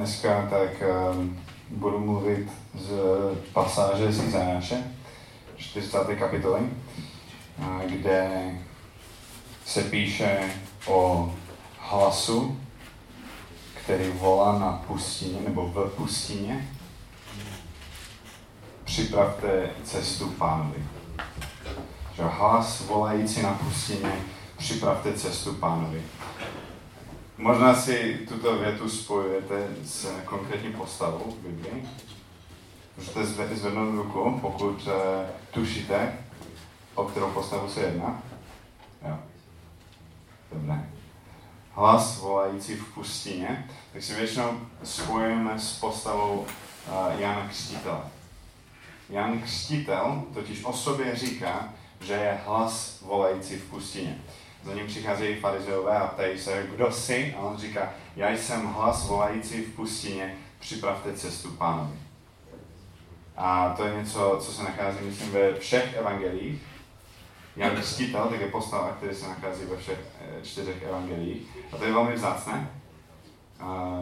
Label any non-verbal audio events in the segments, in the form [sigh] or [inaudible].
dneska tak um, budu mluvit z pasáže z Izajáše, 40. kapitoly, kde se píše o hlasu, který volá na pustině nebo v pustině. Připravte cestu pánovi. Že hlas volající na pustině, připravte cestu pánovi. Možná si tuto větu spojujete s konkrétní postavou v Biblii. Můžete zvednout ruku, pokud uh, tušíte, o kterou postavu se jedná. Jo. Dobré. Hlas volající v pustině, tak si většinou spojujeme s postavou uh, Jana Křtitele. Jan Křtitel totiž o sobě říká, že je hlas volající v pustině. Za ním přicházejí farizeové a ptají se, kdo jsi? A on říká, já jsem hlas volající v pustině, připravte cestu pánovi. A to je něco, co se nachází, myslím, ve všech evangelích. Jan Křtitel, tak je postava, který se nachází ve všech eh, čtyřech evangelích. A to je velmi vzácné. A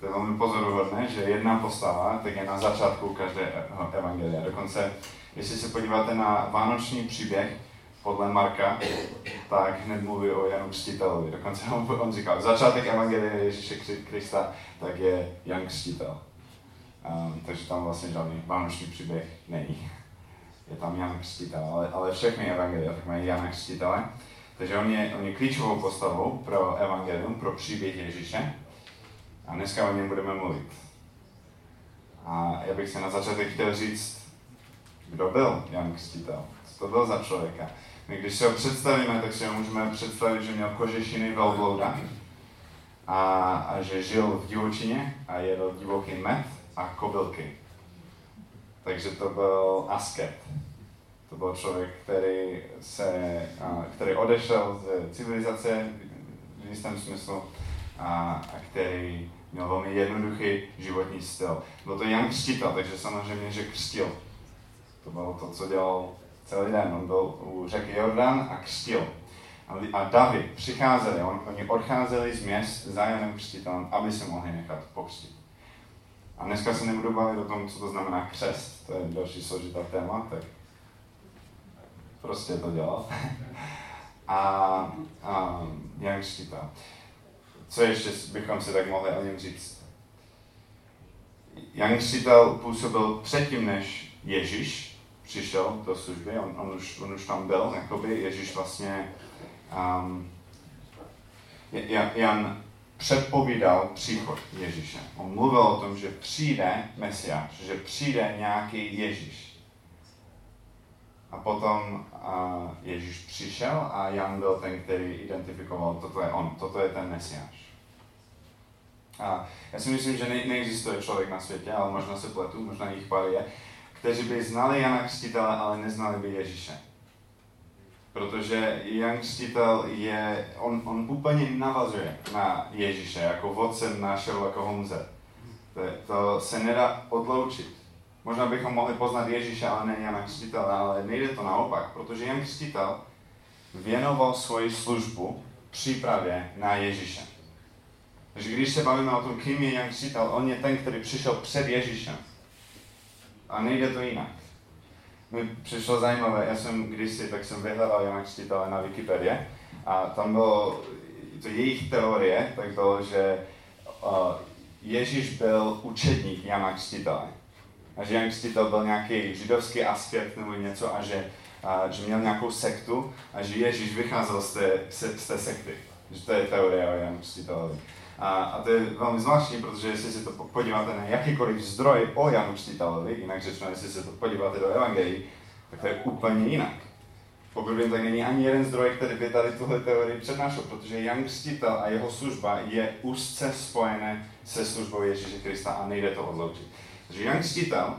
to je velmi pozoruhodné, že jedna postava tak je na začátku každého evangelia. Dokonce, jestli se podíváte na vánoční příběh, podle Marka, tak hned mluví o Janu Křtitelovi. Dokonce on, on říkal, začátek Evangelie Ježíše Krista, tak je Jan Křtitel. Um, takže tam vlastně žádný vánoční příběh není. Je tam Jan Křtitel, ale, ale všechny evangelia tak mají Jana Křtitele. Takže on je, on je klíčovou postavou pro evangelium, pro příběh Ježíše. A dneska o něm budeme mluvit. A já bych se na začátek chtěl říct, kdo byl Jan Křtitel, co to byl za člověka. My když se ho představíme, tak si ho můžeme představit, že měl kožešiny velblouda a, a že žil v divočině a jedl divoký med a kobylky. Takže to byl asket. To byl člověk, který, se, který odešel z civilizace v jistém smyslu a, a který měl velmi jednoduchý životní styl. Byl to Jan Křtitel, takže samozřejmě, že křtil. To bylo to, co dělal celý den. On byl u řeky Jordan a křtil. A David přicházeli, on, oni odcházeli z měst za Janem Křtitelem, aby se mohli nechat pokřtit. A dneska se nebudu bavit o tom, co to znamená křest, to je další složitá téma, tak prostě to dělal. [laughs] a, a Jan Křtitel. Co ještě bychom si tak mohli o něm říct? Jan Křtitel působil předtím, než Ježíš, přišel do služby, on, on, už, on už tam byl, jakoby Ježíš vlastně, um, Jan předpovídal příchod Ježíše. On mluvil o tom, že přijde Mesiáš, že přijde nějaký Ježíš. A potom uh, Ježíš přišel a Jan byl ten, který identifikoval, toto je on, toto je ten Mesiáš. A já si myslím, že ne, neexistuje člověk na světě, ale možná se pletu, možná jich pár je, kteří by znali Jana Křtitele, ale neznali by Ježíše. Protože Jan Křtitel je, on, on úplně navazuje na Ježíše, jako vodcem na Sherlocka Holmese. To, to se nedá odloučit. Možná bychom mohli poznat Ježíše, ale ne Jana Křtitele, ale nejde to naopak, protože Jan Křtitel věnoval svoji službu přípravě na Ježíše. Takže když se bavíme o tom, kým je Jan Křtitel, on je ten, který přišel před Ježíšem. A nejde to jinak. Mi přišlo zajímavé, já jsem kdysi, tak jsem vyhledal Jana Křtitele na Wikipedie a tam bylo, to jejich teorie, tak bylo, že uh, Ježíš byl učedník Jana Křtitele. A že Jan Křtitel byl nějaký židovský aspekt nebo něco a že, a, že měl nějakou sektu a že Ježíš vycházel z té, z té sekty. Že to je teorie o Janu Křtitelovi. A, a to je velmi zvláštní, protože jestli se to podíváte na jakýkoliv zdroj o Janu Křtitelovi, jinak řečeno, jestli se to podíváte do Evangelií, tak to je úplně jinak. Pokud vím, tak není ani jeden zdroj, který by tady tuhle teorii přednášel, protože Jan Křtitel a jeho služba je úzce spojené se službou Ježíše Krista a nejde to odloučit. Takže Jan Křtitel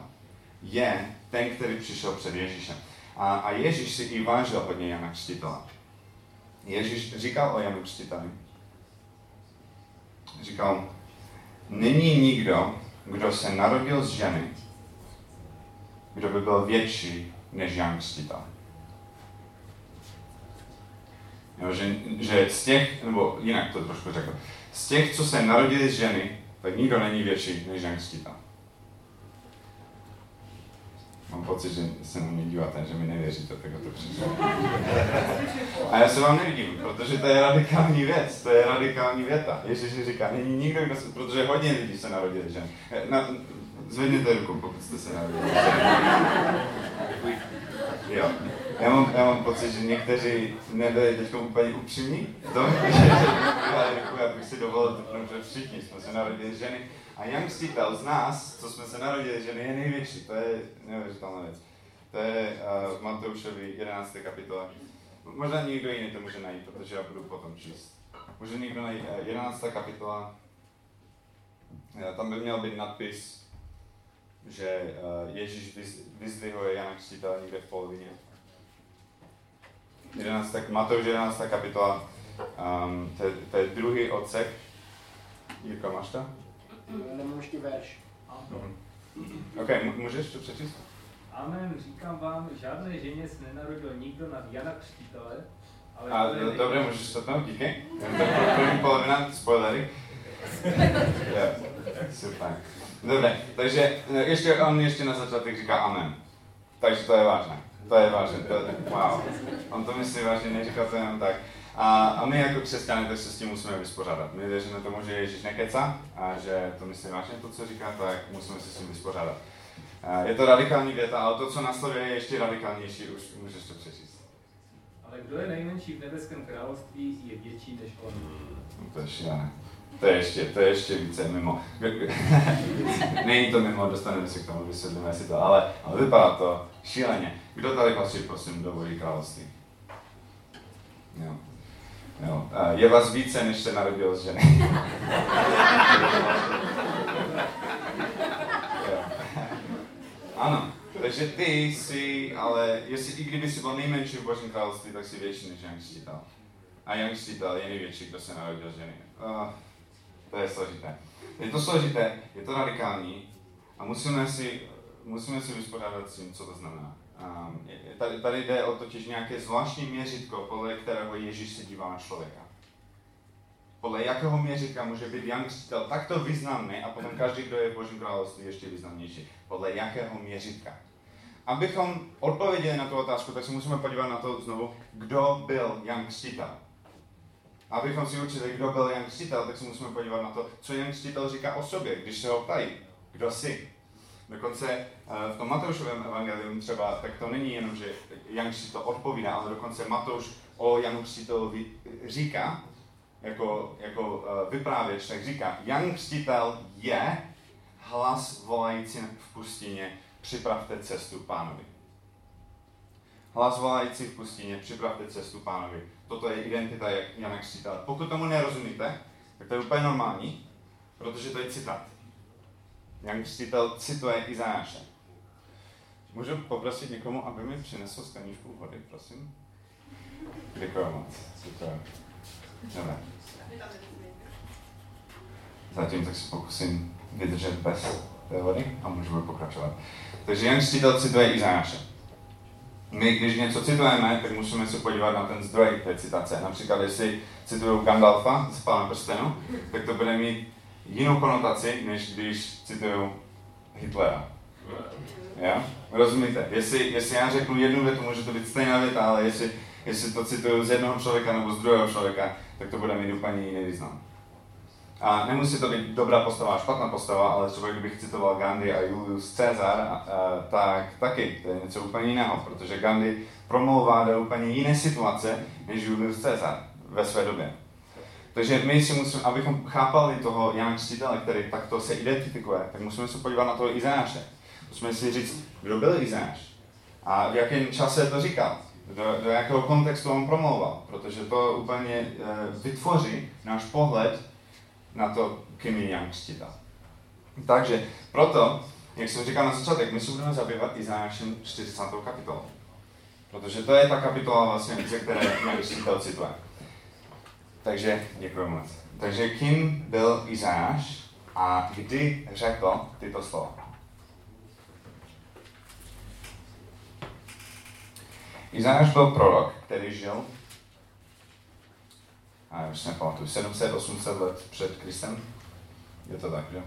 je ten, který přišel před Ježíšem. A, a Ježíš si i vážil hodně Jana Křtitela. Ježíš říkal o Janu Křtiteli, říkal, není nikdo, kdo se narodil z ženy, kdo by byl větší než Jan Křtitel. Jo, že, že z těch, nebo jinak to trošku řekl, z těch, co se narodili z ženy, tak nikdo není větší než Jan Křtitel. Mám pocit, že se na mě díváte, že mi nevěříte, tak to přišlo. A já se vám nevidím, protože to je radikální věc, to je radikální věta. Ježíš říká, není nikdo, kdo se, protože hodně lidí se narodili, že? Na, zvedněte ruku, pokud jste se narodili. Jo. Já mám, já mám pocit, že někteří nebyli teď úplně upřímní v tom, [laughs] že, že já bych si dovolil typnout, že všichni jsme se narodili ženy. A Jan Křtitel z nás, co jsme se narodili ženy, je největší. To je neuvěřitelná věc. To je uh, v Matoušovi 11. kapitole. Možná někdo jiný to může najít, protože já budu potom číst. Může někdo najít uh, 11. kapitola. Uh, tam by měl být nadpis, že uh, Ježíš vyzdvihuje Jana Křtitele někde v polovině. 11, Matouš 11. kapitola, um, to, je, to je druhý odsek. Jirka, máš to? Nemám ještě verš. OK, můžeš to přečíst? Amen, říkám vám, žádné ženě se nenarodil nikdo nad Jana Křtitele, ale... A, do, dobře, můžeš to tam, díky. První polovina, spoilery. yeah, super. Dobře, takže ještě, on ještě na začátek říká amen. Takže to je vážné. To je vážné, to je, wow. On to myslí vážně, neříká to jenom tak. A, a my jako křesťané tak se s tím musíme vyspořádat. My věříme tomu, že Ježíš nekeca a že to myslí vážně to, co říká, tak musíme se s tím vyspořádat. A je to radikální věta, ale to, co následuje, je ještě radikálnější, už můžeš to přečíst. Ale kdo je nejmenší v nebeském království, je větší než on. No, to je šílené. To je ještě, to je ještě více mimo. [laughs] Není to mimo, dostaneme se k tomu, vysvětlíme si to, ale, ale vypadá to šíleně. Kdo tady patří, prosím, do Boží království? Jo. Jo. Je vás více, než se narodil z ženy. [laughs] ano, takže ty jsi, ale jestli, i kdyby jsi byl nejmenší v Božím království, tak jsi větší než Jan Křtitel. A Jan Křtitel je největší, kdo se narodil z ženy. Uh, to je složité. Je to složité, je to radikální a musíme si, musíme si vyspořádat s tím, co to znamená. Tady, tady jde o totiž nějaké zvláštní měřitko, podle kterého Ježíš se dívá na člověka. Podle jakého měřitka může být Jan Křtitel takto významný a potom každý, kdo je v Božím království, ještě významnější. Podle jakého měřitka. Abychom odpověděli na tu otázku, tak se musíme podívat na to znovu, kdo byl Jan Křtitel. Abychom si učili, kdo byl Jan Křtitel, tak se musíme podívat na to, co Jan Křtitel říká o sobě, když se ho ptají. Kdo jsi? Dokonce eh, v tom Matoušovém evangelium třeba, tak to není jenom, že Jan Křtitel odpovídá, ale dokonce Matouš o Janu Křtitelovi říká, jako, jako uh, vyprávěč, tak říká, Jan Křtitel je hlas volající v pustině, připravte cestu pánovi. Hlas volající v pustině, připravte cestu pánovi. Toto je identita Jana Křtitele. Pokud tomu nerozumíte, tak to je úplně normální, protože to je citát. Jan Křtitel cituje Izajáše. Můžu poprosit někomu, aby mi přinesl skleničku vody, prosím? Děkuji moc. Super. Dobře. Zatím tak se pokusím vydržet bez té vody a můžeme pokračovat. Takže Jan Křtitel cituje Izajáše. My, když něco citujeme, tak musíme se podívat na ten zdroj té citace. Například, jestli cituju Gandalfa z Pána prstenu, tak to bude mít jinou konotaci, než když cituju Hitlera. Ja? Rozumíte? Jestli, jestli já řeknu jednu větu, může to být stejná věta, ale jestli, jestli to cituju z jednoho člověka nebo z druhého člověka, tak to bude mít úplně jiný význam. A nemusí to být dobrá postava špatná postava, ale třeba kdybych citoval Gandhi a Julius Caesar, tak taky to je něco úplně jiného, protože Gandhi promlouvá do úplně jiné situace než Julius Caesar ve své době. Takže my si musíme, abychom chápali toho Jana Křtitele, který takto se identifikuje, tak musíme se podívat na toho Izáše. Musíme si říct, kdo byl Izáš a v jakém čase to říkal, do, do jakého kontextu on promlouval, protože to úplně e, vytvoří náš pohled na to, kým je Jan Křtitel. Takže proto, jak jsem říkal na začátek, my se budeme zabývat Izášem 40. kapitolou. Protože to je ta kapitola vlastně, ze které Jan Křtitel cituje. Takže děkuji moc. Takže kým byl Izáš a kdy řekl tyto slova? Izáš byl prorok, který žil a už se nepamatuju, 700-800 let před Kristem. Je to tak, že?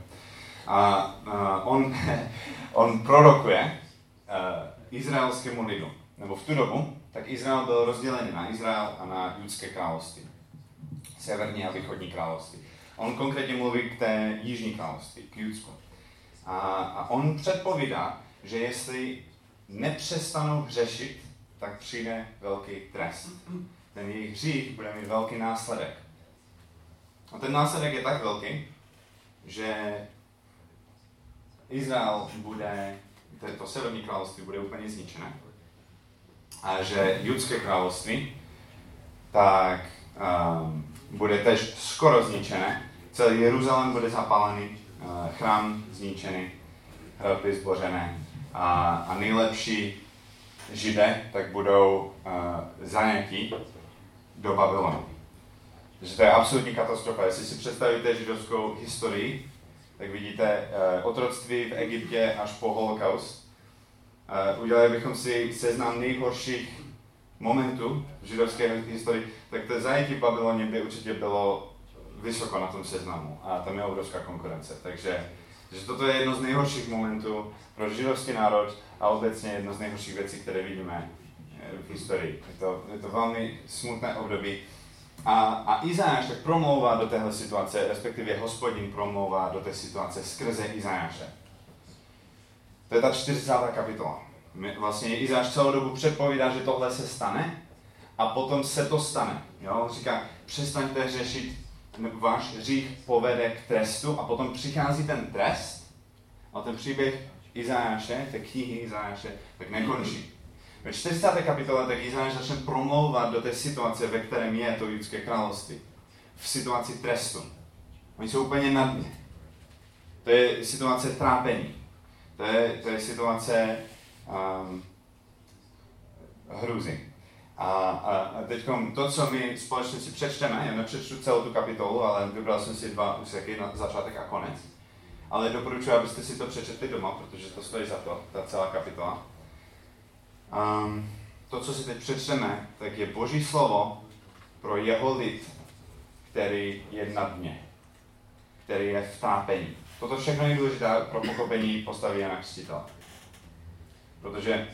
A, a on, [laughs] on prorokuje uh, izraelskému lidu. Nebo v tu dobu, tak Izrael byl rozdělený na Izrael a na judské království. Severní a východní království. On konkrétně mluví k té jižní království, k Judsku. A, a on předpovídá, že jestli nepřestanou hřešit, tak přijde velký trest. Ten jejich hřích bude mít velký následek. A ten následek je tak velký, že Izrael bude, to severní království bude úplně zničené. A že judské království tak um, bude tež skoro zničené. Celý Jeruzalém bude zapálený, uh, chrám zničený, hroby zbořené a, a nejlepší židé tak budou uh, zajatí do Babylonu. Že to je absolutní katastrofa. Jestli si představíte židovskou historii, tak vidíte uh, otroctví v Egyptě až po holokaust. Uh, udělali bychom si seznam nejhorších momentů v židovské historii, tak to zajetí v Babyloně by určitě bylo vysoko na tom seznamu a tam je obrovská konkurence. Takže že toto je jedno z nejhorších momentů pro židovský národ a obecně jedno z nejhorších věcí, které vidíme eh, v historii. Je to, je to velmi smutné období. A, a Izajáš tak promlouvá do téhle situace, respektive hospodin promlouvá do té situace skrze Izajáše. To je ta 40. kapitola. Vlastně Izajáš celou dobu předpovídá, že tohle se stane a potom se to stane. Jo? On říká, přestaňte řešit, váš hřích povede k trestu a potom přichází ten trest a ten příběh Izajáše, té knihy Izajáše, tak nekončí. Ve 40. kapitole tak Izajáš začne promlouvat do té situace, ve kterém je to judské království. V situaci trestu. Oni jsou úplně na dně. To je situace trápení. To je, to je situace um, hrůzy. A, a, teď to, co my společně si přečteme, já nepřečtu celou tu kapitolu, ale vybral jsem si dva úseky na začátek a konec. Ale doporučuji, abyste si to přečetli doma, protože to stojí za to, ta celá kapitola. Um, to, co si teď přečteme, tak je Boží slovo pro jeho lid, který je na dně, který je v trápení. Toto všechno je důležité pro pochopení postavy Jana Křtitela. Protože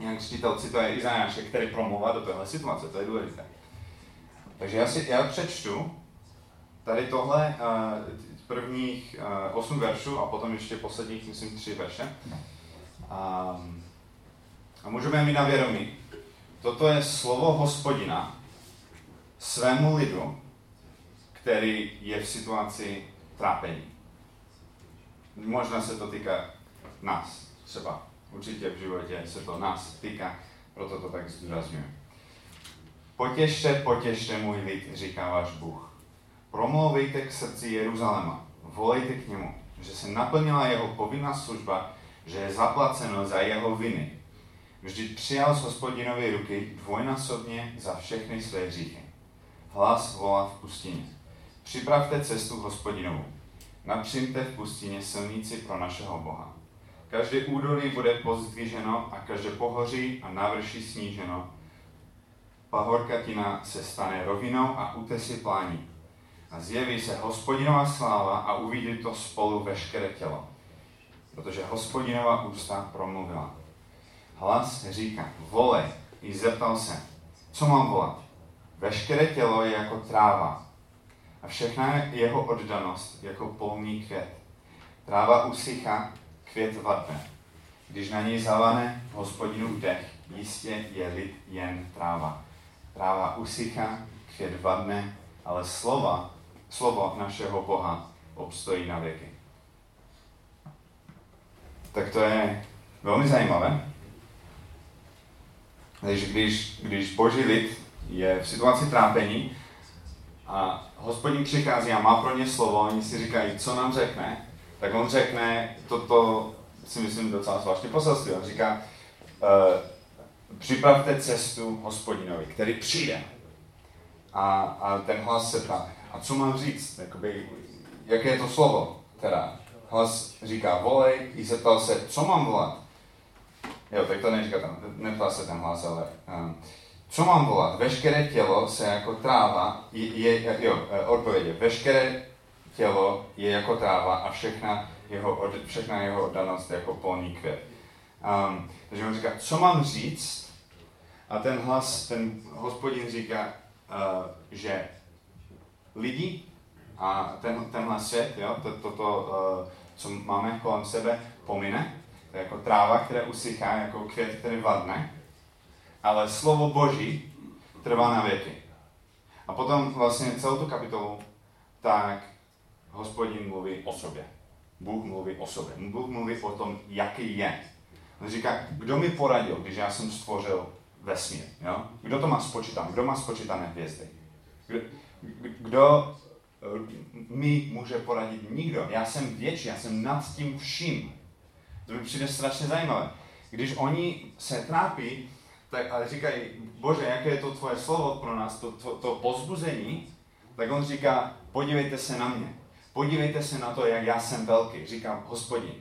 Jan Křtitel cituje Izajáše, který promluvá do téhle situace, to je důležité. Takže já, si, já přečtu tady tohle uh, prvních uh, osm veršů a potom ještě posledních, myslím, tři verše. Um, a můžeme mít na vědomí, toto je slovo hospodina svému lidu, který je v situaci trápení. Možná se to týká nás třeba. Určitě v životě se to nás týká, proto to tak zdůrazňuji. Potěšte, potěšte můj lid, říká váš Bůh. Promlouvejte k srdci Jeruzaléma, volejte k němu, že se naplnila jeho povinná služba, že je zaplaceno za jeho viny. Vždyť přijal z hospodinovy ruky dvojnásobně za všechny své hříchy. Hlas volá v pustině. Připravte cestu hospodinovou. Napřimte v pustině silnici pro našeho Boha. Každé údolí bude pozdviženo a každé pohoří a návrší sníženo. Pahorkatina se stane rovinou a útesy plání. A zjeví se hospodinová sláva a uvidí to spolu veškeré tělo. Protože hospodinová ústa promluvila. Hlas říká, volej, i zeptal se, co mám volat? Veškeré tělo je jako tráva a všechna jeho oddanost jako polní květ. Tráva usychá, květ vadne. Když na něj zavane hospodinu dech, jistě je lid jen tráva. Tráva usychá, květ vadne, ale slova, slovo našeho Boha obstojí na věky. Tak to je velmi zajímavé. Takže když, když boží lid je v situaci trápení a hospodin přichází a má pro ně slovo, oni si říkají, co nám řekne, tak on řekne, toto si myslím docela zvláštní poselství, on říká, uh, připravte cestu hospodinovi, který přijde. A, a ten hlas se ptá, a co mám říct, Jakoby, jaké je to slovo, teda. Hlas říká, volej, i zeptal se, co mám volat. Jo, tak to neříká tam, neptá se ten hlas, ale uh, co mám volat? Veškeré tělo se jako tráva, je, je jo, odpověď je, veškeré tělo je jako tráva a všechna jeho, všechna jeho oddanost jako polní květ. Um, takže on říká, co mám říct? A ten hlas, ten hospodin říká, uh, že lidi a ten, tenhle svět, jo, to, to, to uh, co máme kolem sebe, pomine. To je jako tráva, která usychá, jako květ, který vadne. Ale slovo Boží trvá na věky. A potom vlastně celou tu kapitolu, tak hospodin mluví o sobě. Bůh mluví o sobě. Bůh mluví o tom, jaký je. On říká, kdo mi poradil, když já jsem stvořil vesmír. Jo? Kdo to má spočítané? Kdo má spočítané hvězdy? Kdo, kdo mi může poradit? Nikdo. Já jsem větší, já jsem nad tím vším. To mi přijde strašně zajímavé. Když oni se trápí, tak ale říkají, Bože, jaké je to tvoje slovo pro nás, to, to, to pozbuzení, tak on říká, podívejte se na mě. Podívejte se na to, jak já jsem velký, říká hospodin.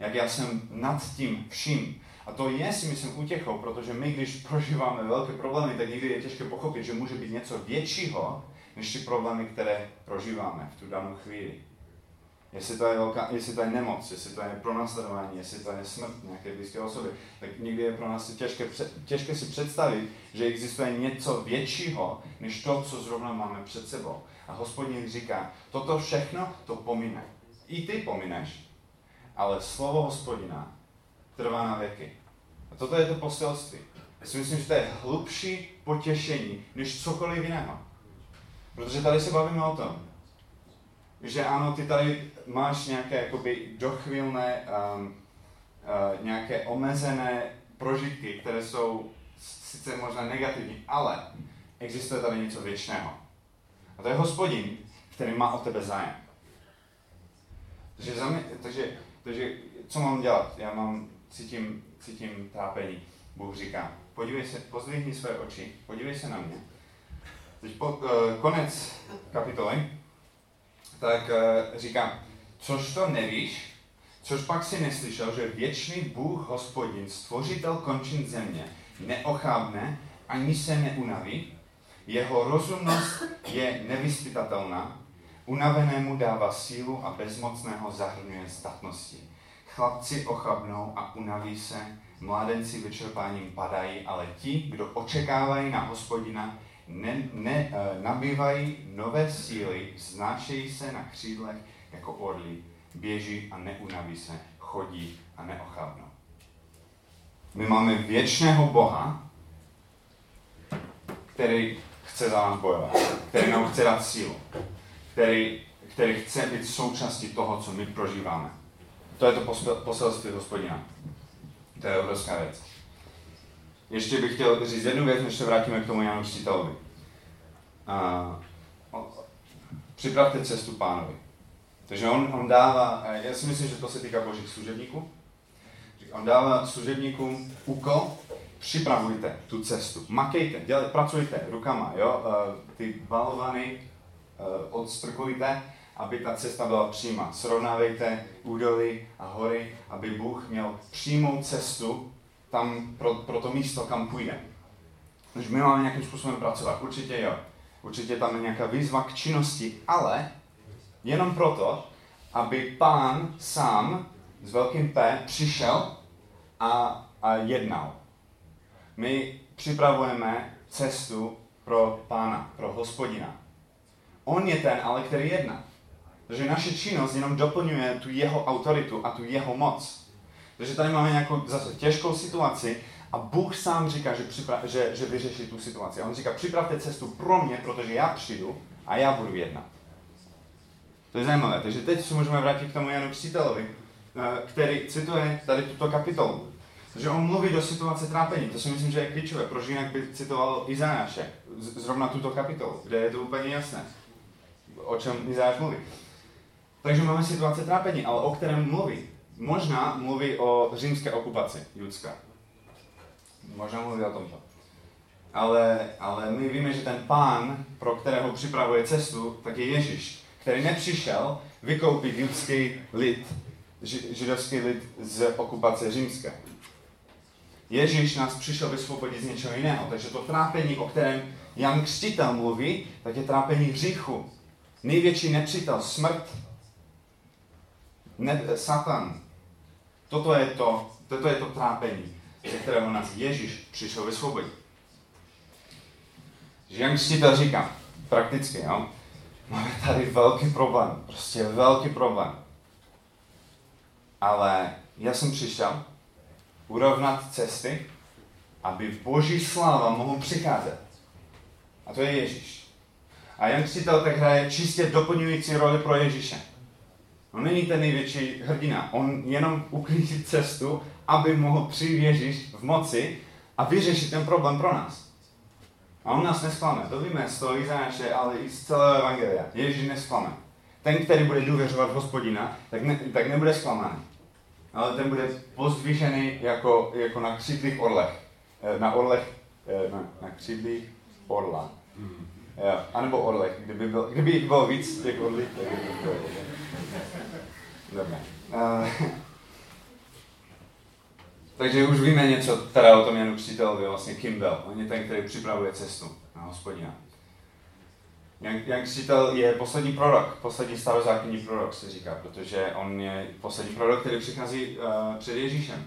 Jak já jsem nad tím vším. A to je si myslím útěchou, protože my, když prožíváme velké problémy, tak někdy je těžké pochopit, že může být něco většího, než ty problémy, které prožíváme v tu danou chvíli. Jestli to je, velká, jestli to je nemoc, jestli to je pronásledování, jestli to je smrt nějaké blízké osoby, tak někdy je pro nás těžké, těžké si představit, že existuje něco většího, než to, co zrovna máme před sebou. A hospodin říká, toto všechno to pomine. I ty pomineš, ale slovo hospodina trvá na věky. A toto je to poselství. Já si myslím, že to je hlubší potěšení, než cokoliv jiného. Protože tady se bavíme o tom, že ano, ty tady máš nějaké jakoby dochvilné, um, uh, nějaké omezené prožitky, které jsou sice možná negativní, ale existuje tady něco věčného. A to je hospodin, který má o tebe zájem. Takže, mě, takže, takže co mám dělat? Já mám, cítím, cítím trápení. Bůh říká, podívej se, pozdvihni své oči, podívej se na mě. Teď po, uh, konec kapitoly, tak uh, říká, což to nevíš, což pak si neslyšel, že věčný Bůh hospodin, stvořitel končin země, neochábne ani se neunaví, jeho rozumnost je nevyspytatelná, unavenému dává sílu a bezmocného zahrnuje zdatnosti. Chlapci ochabnou a unaví se, mládenci vyčerpáním padají, ale ti, kdo očekávají na hospodina, ne, ne, uh, nabývají nové síly, znášejí se na křídlech jako orly, běží a neunaví se, chodí a neochabnou. My máme věčného Boha, který chce za nás bojovat, který nám chce dát sílu, který, který chce být součástí toho, co my prožíváme. To je to poselství hospodina. To je obrovská věc. Ještě bych chtěl říct jednu věc, než se vrátíme k tomu Janu Křtitelovi. připravte cestu pánovi. Takže on, on dává, já si myslím, že to se týká božích služebníků, on dává služebníkům úkol, připravujte tu cestu, makejte, dělejte, pracujte rukama, jo, ty balovany odstrkujte, aby ta cesta byla přímá. Srovnávejte údoly a hory, aby Bůh měl přímou cestu tam pro, pro to místo, kam půjde. Takže my máme nějakým způsobem pracovat. Určitě jo. Určitě tam je nějaká výzva k činnosti, ale jenom proto, aby pán sám s velkým P přišel a, a jednal. My připravujeme cestu pro pána, pro hospodina. On je ten, ale který jedná. Takže naše činnost jenom doplňuje tu jeho autoritu a tu jeho moc. Takže tady máme nějakou zase těžkou situaci a Bůh sám říká, že, připra- že, že vyřeší tu situaci. A on říká, připravte cestu pro mě, protože já přijdu a já budu jednat. To je zajímavé. Takže teď se můžeme vrátit k tomu Janu Křtitelovi, eh, který cituje tady tuto kapitolu. Takže on mluví do situace trápení. To si myslím, že je klíčové. Proč jinak by citoval Izáše, zrovna tuto kapitolu, kde je to úplně jasné, o čem Izáš mluví. Takže máme situace trápení, ale o kterém mluví? Možná mluví o římské okupaci Judska. Možná mluví o tomto. Ale, ale my víme, že ten pán, pro kterého připravuje cestu, tak je Ježíš, který nepřišel vykoupit judský lid, židovský lid z okupace římské. Ježíš nás přišel vysvobodit z něčeho jiného. Takže to trápení, o kterém Jan Křtitel mluví, tak je trápení hříchu. největší nepřítel, smrt, ne, Satan. Toto je to, toto je to trápení, ze kterého nás Ježíš přišel vysvobodit. Že Jan Křtitel říká, prakticky, jo, máme tady velký problém, prostě velký problém. Ale já jsem přišel urovnat cesty, aby Boží sláva mohla přicházet. A to je Ježíš. A Jan Křtitel tak hraje čistě doplňující roli pro Ježíše. On není ten největší hrdina. On jenom uklízí cestu, aby mohl přijít Ježíš v moci a vyřešit ten problém pro nás. A on nás nesklame. To víme z toho Izáše, ale i z celého Evangelia. Ježíš nesklame. Ten, který bude důvěřovat hospodina, tak, ne, tak nebude zklamaný. Ale ten bude pozdvižený jako, jako na křídlých orlech. Eh, na orlech, eh, na, na křídlích orla. Jo, anebo orlech. Kdyby, byl, kdyby jich bylo víc těch orlích, tak by to bylo. Dobře. Uh, takže už víme něco teda o tom Janu Křtitelovi, vlastně kým byl. On je ten, který připravuje cestu na hospodina. Jan, Jan Křtitel je poslední prorok, poslední starozákonní prorok se říká, protože on je poslední prorok, který přichází uh, před Ježíšem.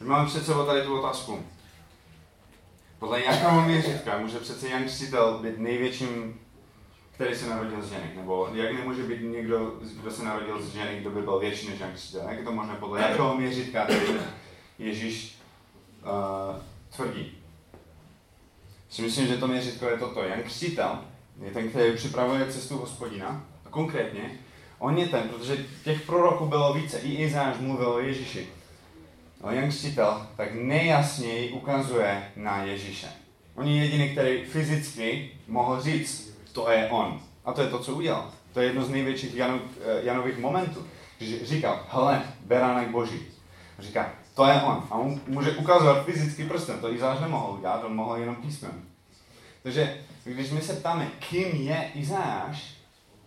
Máme před sebou tady tu otázku. Podle jakého měřítka může přece Jan Křtitel být největším který se narodil z ženy, nebo jak nemůže být někdo, kdo se narodil z ženy, kdo by byl větší než Jan Křtitel. Jak je to možné podle jakého měřítka tady Ježíš uh, tvrdí. Si myslím, že to měřítko je toto. Jan Křtitel je ten, který připravuje cestu hospodina. A konkrétně, on je ten, protože těch proroků bylo více. I Izáš mluvil o Ježíši. Ale Jan Křtitel tak nejjasněji ukazuje na Ježíše. On je jediný, který fyzicky mohl říct, to je on. A to je to, co udělal. To je jedno z největších Janov, eh, Janových momentů. Říkal, hele, beránek boží. Říká, to je on. A on může ukazovat fyzicky prstem. To Izáš nemohl udělat, on mohl jenom písmem. Takže když my se ptáme, kým je Izáš,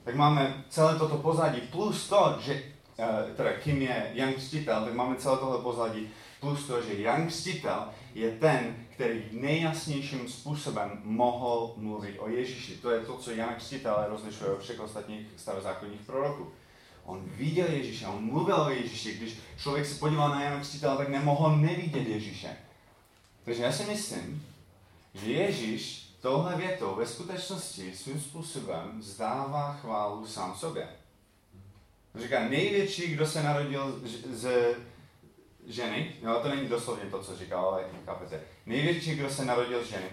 tak máme celé toto pozadí, plus to, že eh, teda kým je Jan Křtitel, tak máme celé tohle pozadí, plus to, že Jan Křtitel je ten, který nejjasnějším způsobem mohl mluvit o Ježíši. To je to, co Jan Křtitel rozlišuje od všech ostatních starozákonních proroků. On viděl Ježíše, on mluvil o Ježíši. Když člověk se podíval na Jana Křtitele, tak nemohl nevidět Ježíše. Takže já si myslím, že Ježíš touhle větou ve skutečnosti svým způsobem zdává chválu sám sobě. Říká, největší, kdo se narodil z ženy, jo, to není doslovně to, co říkal, ale chápete. Největší, kdo se narodil z ženy,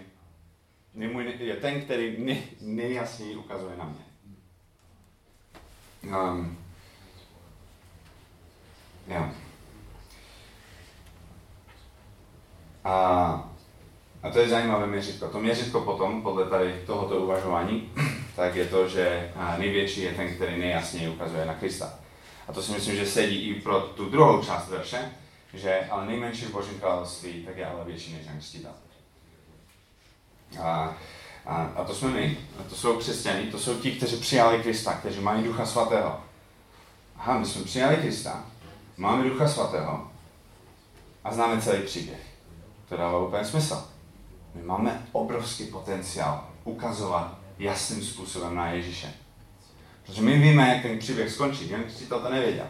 je ten, který nej, nejjasněji ukazuje na mě. Um, jo. A, a to je zajímavé měřitko. To měřitko potom, podle tady tohoto uvažování, [clears throat] tak je to, že největší je ten, který nejjasněji ukazuje na Krista. A to si myslím, že sedí i pro tu druhou část verše, že ale nejmenší v Božím království, tak je ale větší než Jan A, a, a to jsme my, a to jsou křesťané, to jsou ti, kteří přijali Krista, kteří mají Ducha Svatého. Aha, my jsme přijali Krista, máme Ducha Svatého a známe celý příběh. To dává úplně smysl. My máme obrovský potenciál ukazovat jasným způsobem na Ježíše. Protože my víme, jak ten příběh skončí. Jen si to nevěděl.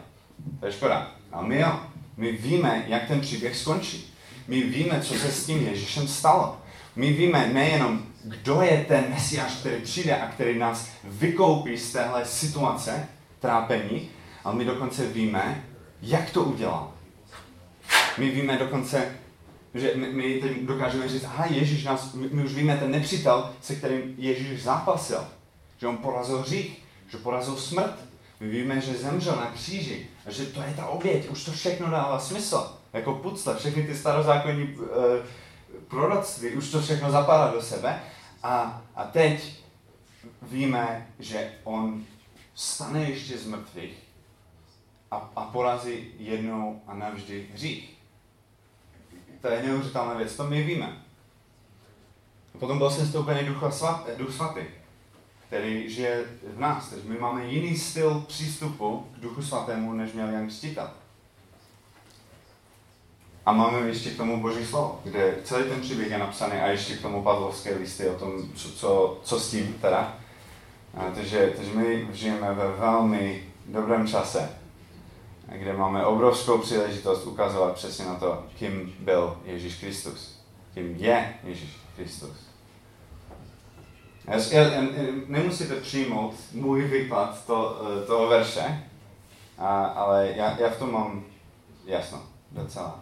To je škoda. Ale my jo. My víme, jak ten příběh skončí. My víme, co se s tím Ježíšem stalo. My víme nejenom, kdo je ten Mesiáš, který přijde a který nás vykoupí z téhle situace trápení, ale my dokonce víme, jak to udělal. My víme dokonce, že my, my teď dokážeme říct, aha, Ježíš nás, my, my už víme ten nepřítel, se kterým Ježíš zápasil. Že on porazil hřích, že porazil smrt. My víme, že zemřel na kříži a že to je ta oběť. Už to všechno dává smysl. Jako pucle, všechny ty starozákonní uh, proroctví, už to všechno zapadá do sebe. A, a teď víme, že on stane ještě z mrtvých a, a porazí jednou a navždy hřích. To je neuvěřitelná věc, to my víme. Potom byl jsem stoupený duch, svat, duch svatý, který žije v nás. Takže my máme jiný styl přístupu k duchu svatému, než měl Jan Křtitel. A máme ještě k tomu Boží slovo, kde celý ten příběh je napsaný a ještě k tomu Pavlovské listy o tom, co, co, co s tím teda. A, takže, takže my žijeme ve velmi dobrém čase, kde máme obrovskou příležitost ukazovat přesně na to, kým byl Ježíš Kristus. Kým je Ježíš Kristus. Nemusíte přijmout můj výklad to, eh, toho verše, a, ale já, já v tom mám jasno docela.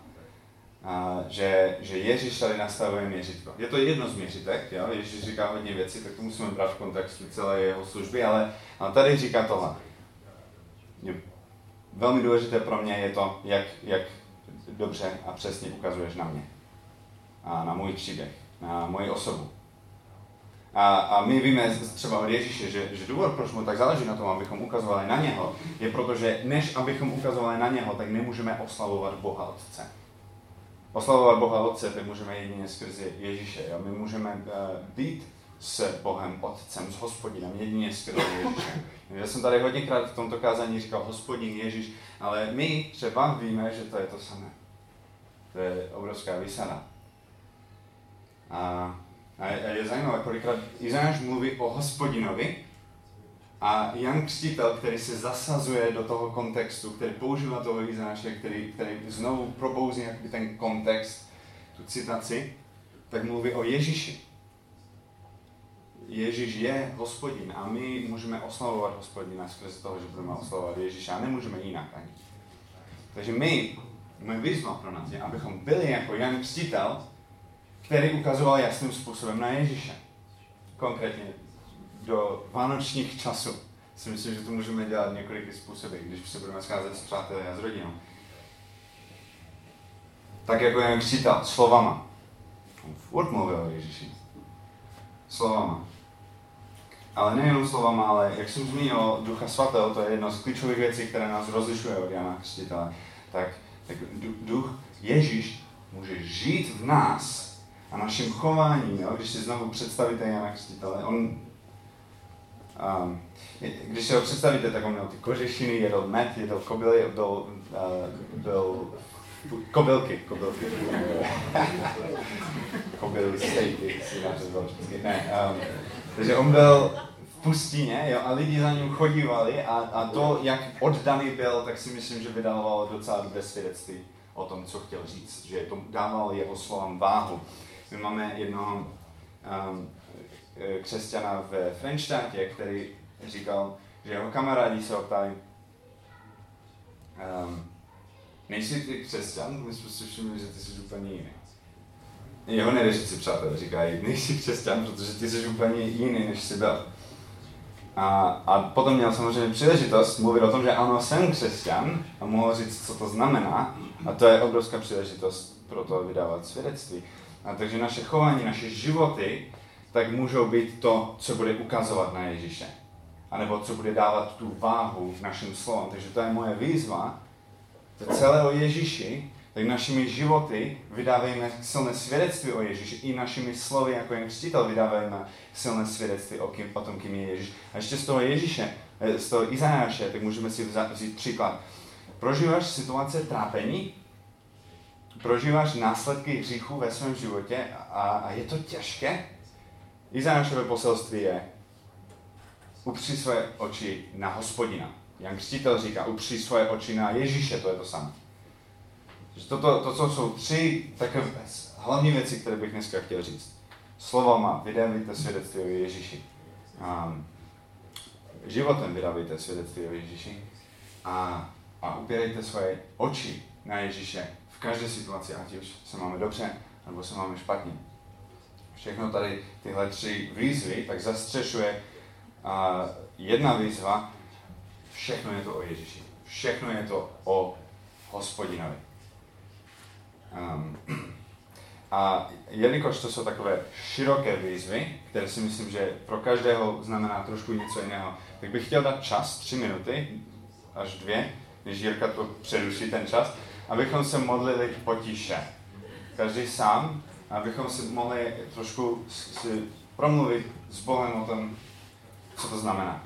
A, že, že Ježíš tady nastavuje měřitko. Je to jedno z měřitek, jo? Ježíš říká hodně věcí, tak to musíme brát v kontextu celé jeho služby, ale, ale tady říká tohle. Velmi důležité pro mě je to, jak, jak dobře a přesně ukazuješ na mě. A na můj příběh, na moji osobu. A, a my víme třeba od Ježíše, že, že důvod, proč mu tak záleží na tom, abychom ukazovali na něho, je proto, že než abychom ukazovali na něho, tak nemůžeme oslavovat Boha Otce. Oslavovat Boha Otce, tak můžeme jedině skrze Ježíše. Jo? My můžeme uh, být s Bohem Otcem, s Hospodinem, jedině skrze Ježíše. Já jsem tady hodněkrát v tomto kázání říkal Hospodin Ježíš, ale my třeba víme, že to je to samé. To je obrovská výsada. A a je zajímavé, kolikrát Izáš mluví o hospodinovi a Jan Křtitel, který se zasazuje do toho kontextu, který používá toho Izáše, který, který znovu probouzí ten kontext, tu citaci, tak mluví o Ježíši. Ježíš je hospodin a my můžeme oslavovat hospodina skrze toho, že budeme oslavovat Ježíše a nemůžeme jinak ani. Takže my, moje výzva pro nás je, abychom byli jako Jan Křtitel, který ukazoval jasným způsobem na Ježíše. Konkrétně do vánočních časů. Si myslím, že to můžeme dělat několik způsoby, když se budeme scházet s přáteli a s rodinou. Tak jako jen křital, slovama. On furt mluvil o Ježíši. Slovama. Ale nejenom slovama, ale jak jsem zmínil, Ducha Svatého, to je jedna z klíčových věcí, které nás rozlišuje od Jana Křtitele. Tak, tak duch Ježíš může žít v nás a naším chováním, jo, když si znovu představíte Jana Křtitele, on, um, když si ho představíte, tak on měl ty kožešiny, jedl med, jedl kobily, byl, uh, byl kobylky, kobylky. [laughs] Stejky, si ne, um, takže on byl v pustině jo, a lidi za ním chodívali a, a to, jak oddaný byl, tak si myslím, že vydával docela dobré svědectví o tom, co chtěl říct, že to dával jeho slovám váhu. My máme jednoho um, křesťana v Frenštátě, který říkal, že jeho kamarádi se ho ptali, um, nejsi ty křesťan? My jsme si všimli, že ty jsi úplně jiný. Jeho nevěřící přátelé říkají, nejsi křesťan, protože ty jsi úplně jiný, než jsi byl. A, a potom měl samozřejmě příležitost mluvit o tom, že ano, jsem křesťan a mohl říct, co to znamená. A to je obrovská příležitost pro to vydávat svědectví. A takže naše chování, naše životy, tak můžou být to, co bude ukazovat na Ježíše. A nebo co bude dávat tu váhu našim slovům. Takže to je moje výzva. To celé o Ježíši, tak našimi životy vydávejme silné svědectví o Ježíši. I našimi slovy, jako jen křtitel, vydávejme silné svědectví o, kým, o tom, kým je Ježíš. A ještě z toho Ježíše, eh, z toho Izajáše, tak můžeme si vzít, příklad. Prožíváš situace trápení, prožíváš následky hříchu ve svém životě a, a je to těžké, Izajášové poselství je upři své oči na hospodina. Jan Křtitel říká, upři své oči na Ježíše, to je to samé. Toto, to, to jsou tři takové hlavní věci, které bych dneska chtěl říct. Slovama vydávejte svědectví o Ježíši. Um, životem vydávejte svědectví o Ježíši. A, a upírejte svoje oči na Ježíše každé situaci, ať už se máme dobře, nebo se máme špatně. Všechno tady tyhle tři výzvy tak zastřešuje a jedna výzva, všechno je to o Ježíši. Všechno je to o hospodinovi. Um, [clears throat] a jelikož to jsou takové široké výzvy, které si myslím, že pro každého znamená trošku něco jiného, tak bych chtěl dát čas, tři minuty, až dvě, když Jirka to přeruší ten čas, abychom se modlili potiše. Každý sám, abychom si mohli trošku si promluvit s Bohem o tom, co to znamená.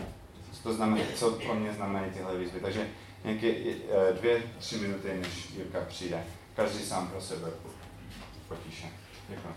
Co to znamená, co pro mě znamenají tyhle výzvy. Takže nějaké eh, dvě, tři minuty, než Jirka přijde. Každý sám pro sebe potiše. Děkuji.